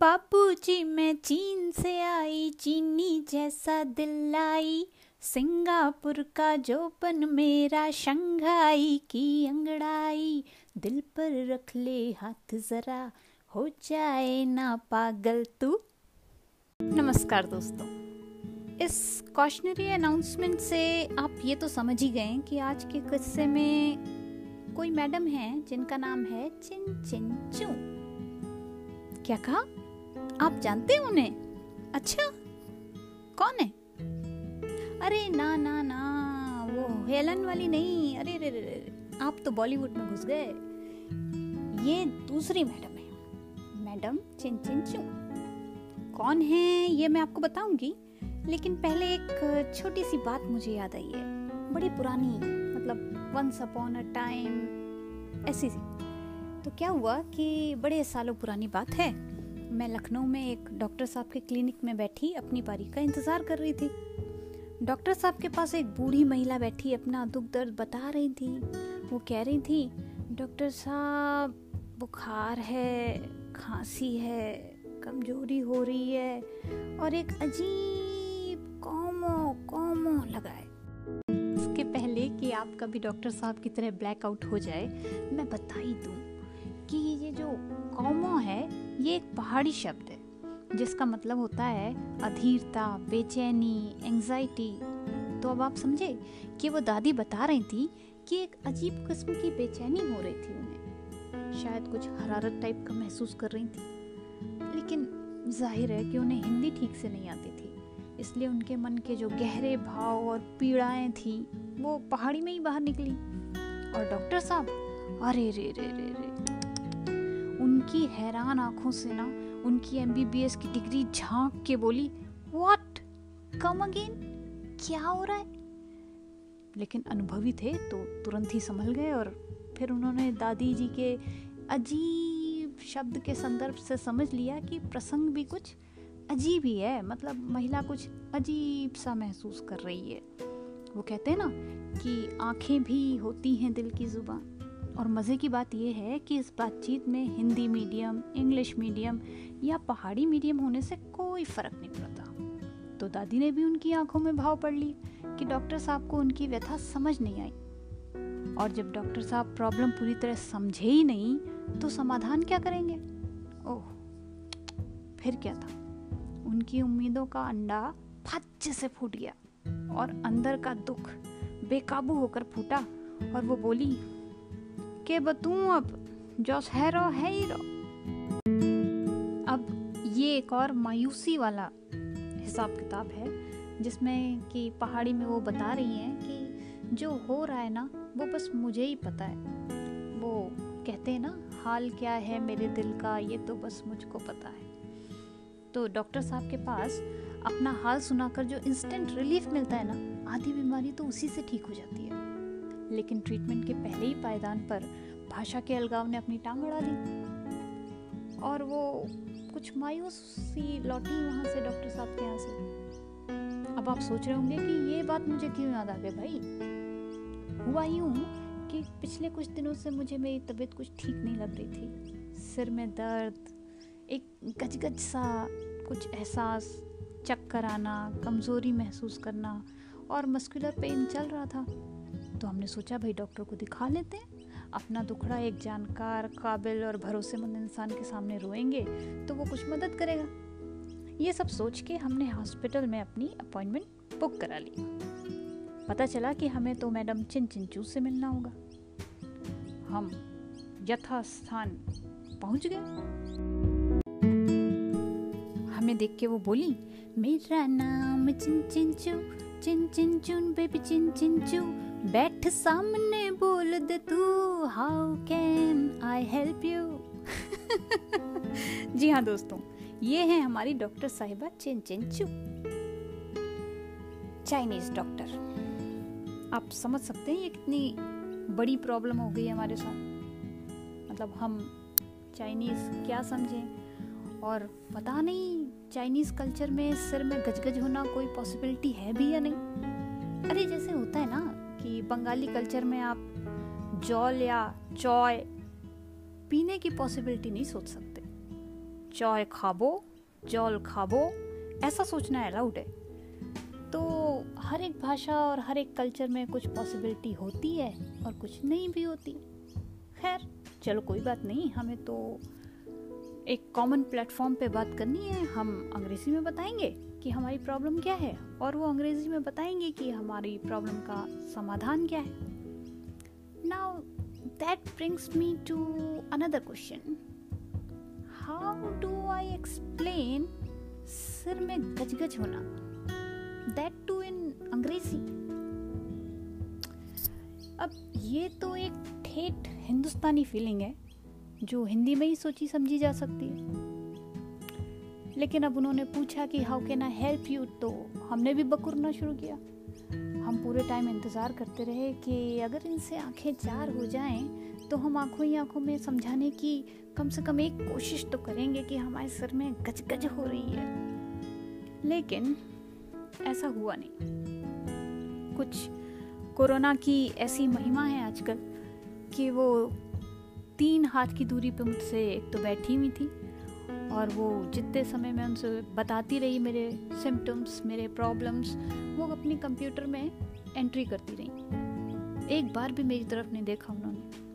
बाबूजी, मैं चीन से आई, चीनी जैसा दिल आई सिंगापुर का जोपन मेरा शंघाई, की अंगड़ाई। दिल पर रख ले हाथ जरा, हो जाए ना पागल तू। नमस्कार दोस्तों। इस कॉशनरी अनाउंसमेंट से आप ये तो समझ ही गए कि आज के किस्से में कोई मैडम है जिनका नाम है चिन चिन चू। क्या कहा? आप जानते हैं उन्हें? अच्छा कौन है? अरे, ना ना ना, वो हेलन वाली नहीं। अरे, रे रे रे आप तो बॉलीवुड में घुस गए। ये दूसरी मैडम है। मैडम चिन चिन, चू। कौन है, ये मैं आपको बताऊँगी, लेकिन पहले एक छोटी सी बात मुझे याद आई है। बड़ी पुरानी मतलब वंस अपॉन अ टाइम ऐसी सी। तो क्या हुआ कि बड़े सालों पुरानी बात है? मैं लखनऊ में एक डॉक्टर साहब के क्लिनिक में बैठी अपनी बारी का इंतज़ार कर रही थी। डॉक्टर साहब के पास एक बूढ़ी महिला बैठी अपना दुख दर्द बता रही थी। वो कह रही थी, डॉक्टर साहब, बुखार है, खांसी है, कमज़ोरी हो रही है और एक अजीब कौमो कौमो लगाए इसके पहले कि आप कभी डॉक्टर साहब की तरह ब्लैकआउट हो जाए, मैं बता ही दूँ कि ये जो कौमो है ये एक पहाड़ी शब्द है, जिसका मतलब होता है अधीरता, बेचैनी एंजाइटी तो अब आप समझे कि वो दादी बता रही थी कि एक अजीब किस्म की बेचैनी हो रही थी उन्हें। शायद कुछ हरारत टाइप का महसूस कर रही थी। लेकिन ज़ाहिर है कि उन्हें हिंदी ठीक से नहीं आती थी। इसलिए उनके मन के जो गहरे भाव और पीड़ाएँ थी, वो पहाड़ी में ही बाहर निकली। और डॉक्टर साहब, अरे रे रे रे रे। उनकी हैरान आँखों से ना उनकी एमबीबीएस की डिग्री झाँक के बोली वॉट कम अगेन क्या हो रहा है? लेकिन अनुभवी थे तो तुरंत ही संभल गए और फिर उन्होंने दादी जी के अजीब शब्द के संदर्भ से समझ लिया कि प्रसंग भी कुछ अजीब ही है मतलब महिला कुछ अजीब सा महसूस कर रही है। वो कहते हैं ना कि आँखें भी होती हैं दिल की ज़ुबान। और मज़े की बात यह है कि इस बातचीत में हिंदी मीडियम, इंग्लिश मीडियम या पहाड़ी मीडियम होने से कोई फ़र्क नहीं पड़ता। तो दादी ने भी उनकी आँखों में भाव पड़ ली कि डॉक्टर साहब को उनकी व्यथा समझ नहीं आई। और जब डॉक्टर साहब प्रॉब्लम पूरी तरह समझे ही नहीं तो समाधान क्या करेंगे? ओह, फिर क्या था? उनकी उम्मीदों का अंडा फच से फूट गया और अंदर का दुख बेकाबू होकर फूटा और वो बोली के बतू अब, जो है रो है अब ये एक और मायूसी वाला हिसाब किताब है, जिसमें कि पहाड़ी में वो बता रही हैं कि जो हो रहा है ना, वो बस मुझे ही पता है। वो कहते हैं ना, हाल क्या है मेरे दिल का, ये तो बस मुझको पता है। तो डॉक्टर साहब के पास अपना हाल सुनाकर जो इंस्टेंट रिलीफ मिलता है ना, आधी बीमारी तो उसी से ठीक हो जाती है। लेकिन ट्रीटमेंट के पहले ही पायदान पर भाषा के अलगाव ने अपनी टांग अड़ा दी। और वो कुछ मायूस सी लौटी वहाँ से डॉक्टर साहब के यहाँ से। अब आप सोच रहे होंगे कि ये बात मुझे क्यों याद आ गई भाई? हुआ यूँ कि पिछले कुछ दिनों से मुझे मेरी तबीयत कुछ ठीक नहीं लग रही थी। सिर में दर्द, एक गजगज सा कुछ एहसास, चक्कर आना, कमज़ोरी महसूस करना और मस्कुलर पेन चल रहा था। तो हमने सोचा, भाई, डॉक्टर को दिखा लेते हैं। अपना दुखड़ा एक जानकार, काबिल और भरोसेमंद इंसान के सामने रोएँगे तो वो कुछ मदद करेगा। ये सब सोच के हमने हॉस्पिटल में अपनी अपॉइंटमेंट बुक करा ली। पता चला कि हमें तो मैडम चिन चिंचू से मिलना होगा। हम यथास्थान पहुँच गए। हमें देख के वो बोली, मेरा नाम चिन चिंचू चिन चिन चुन बेबी चिन चिंचू बैठ सामने बोल दे तू how can I help you जी हाँ दोस्तों, ये है हमारी डॉक्टर साहिबा चिन चिन चू। Chinese doctor. आप समझ सकते हैं ये कितनी बड़ी प्रॉब्लम हो गई हमारे साथ। मतलब हम चाइनीज़ क्या समझें? और पता नहीं, चाइनीज़ कल्चर में सिर में गजगज होना कोई पॉसिबिलिटी है भी या नहीं? अरे जैसे होता है ना कि बंगाली कल्चर में आप जॉल या चॉय पीने की पॉसिबिलिटी नहीं सोच सकते। चाय खाबो, जल खाबो, ऐसा सोचना अलाउड है। तो हर एक भाषा और हर एक कल्चर में कुछ पॉसिबिलिटी होती है और कुछ नहीं भी होती। खैर, चलो कोई बात नहीं, हमें तो एक कॉमन प्लेटफॉर्म पे बात करनी है, हम अंग्रेज़ी में बताएँगे कि हमारी प्रॉब्लम क्या है और वो अंग्रेज़ी में बताएँगे कि हमारी प्रॉब्लम का समाधान क्या है। Now that brings me to another question how do I explain सिर में गजगज होना? दैट टू इन अंग्रेज़ी। अब ये तो एक ठेठ हिंदुस्तानी फीलिंग है। जो हिंदी में ही सोची समझी जा सकती है। लेकिन अब उन्होंने पूछा कि how can I help you तो हमने भी बकुरना शुरू किया। हम पूरे टाइम इंतज़ार करते रहे कि अगर इनसे आँखें चार हो जाएँ तो हम आँखों ही आँखों में समझाने की कम से कम एक कोशिश तो करेंगे कि हमारे सर में गजगज हो रही है। लेकिन ऐसा हुआ नहीं। कुछ कोरोना की ऐसी महिमा है आजकल कि वो तीन हाथ की दूरी पे मुझसे एक तो बैठी हुई थी और वो जितने समय मैं उनसे बताती रही मेरे सिम्टम्स मेरे प्रॉब्लम्स वो अपने कंप्यूटर में एंट्री करती रही। एक बार भी मेरी तरफ़ नहीं देखा उन्होंने।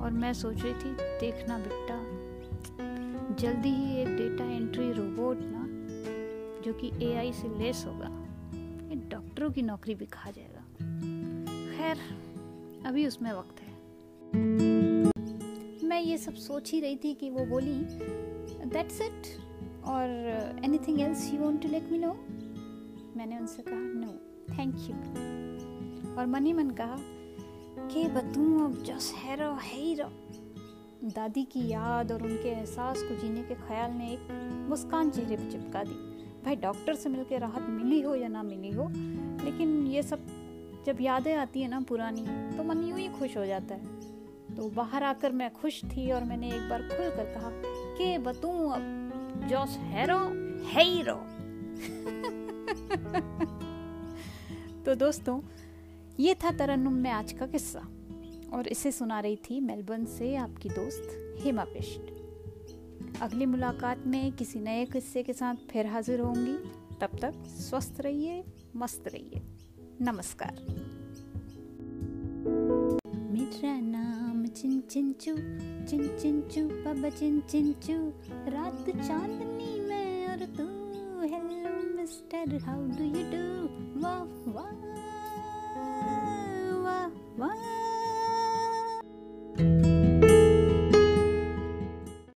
और मैं सोच रही थी, देखना बेटा, जल्दी ही एक डेटा एंट्री रोबोट ना, जो कि एआई से लेस होगा, ये डॉक्टरों की नौकरी भी खा जाएगा। खैर, अभी उसमें वक्त है। ये सब सोच ही रही थी कि वो बोली दैट्स इट और anything else you want to let me know मैंने उनसे कहा नो थैंक यू और मन मन कहा, कि बतू अब जस है रो है ही रो दादी की याद और उनके एहसास को जीने के ख्याल ने एक मुस्कान चेहरे पर चिपका दी। भाई, डॉक्टर से मिलकर राहत मिली हो या ना मिली हो, लेकिन ये सब जब यादें आती है ना पुरानी तो मन यूँ ही खुश हो जाता है। तो बाहर आकर मैं खुश थी और मैंने एक बार खुल कर कहा, कि बतू अब हैरो है रो तो दोस्तों, ये था तरन्नुम में आज का किस्सा और इसे सुना रही थी मेलबर्न से आपकी दोस्त हेमा पिष्ट अगली मुलाकात में किसी नए किस्से के साथ फिर हाजिर होंगी। तब तक स्वस्थ रहिए, मस्त रहिए। नमस्कार। मेरा नाम चिन चू चिन चिंचू बाबा चिन चिंचू रात चांदनी में और तू hello mister how do you do वाह वाह वाह वाह।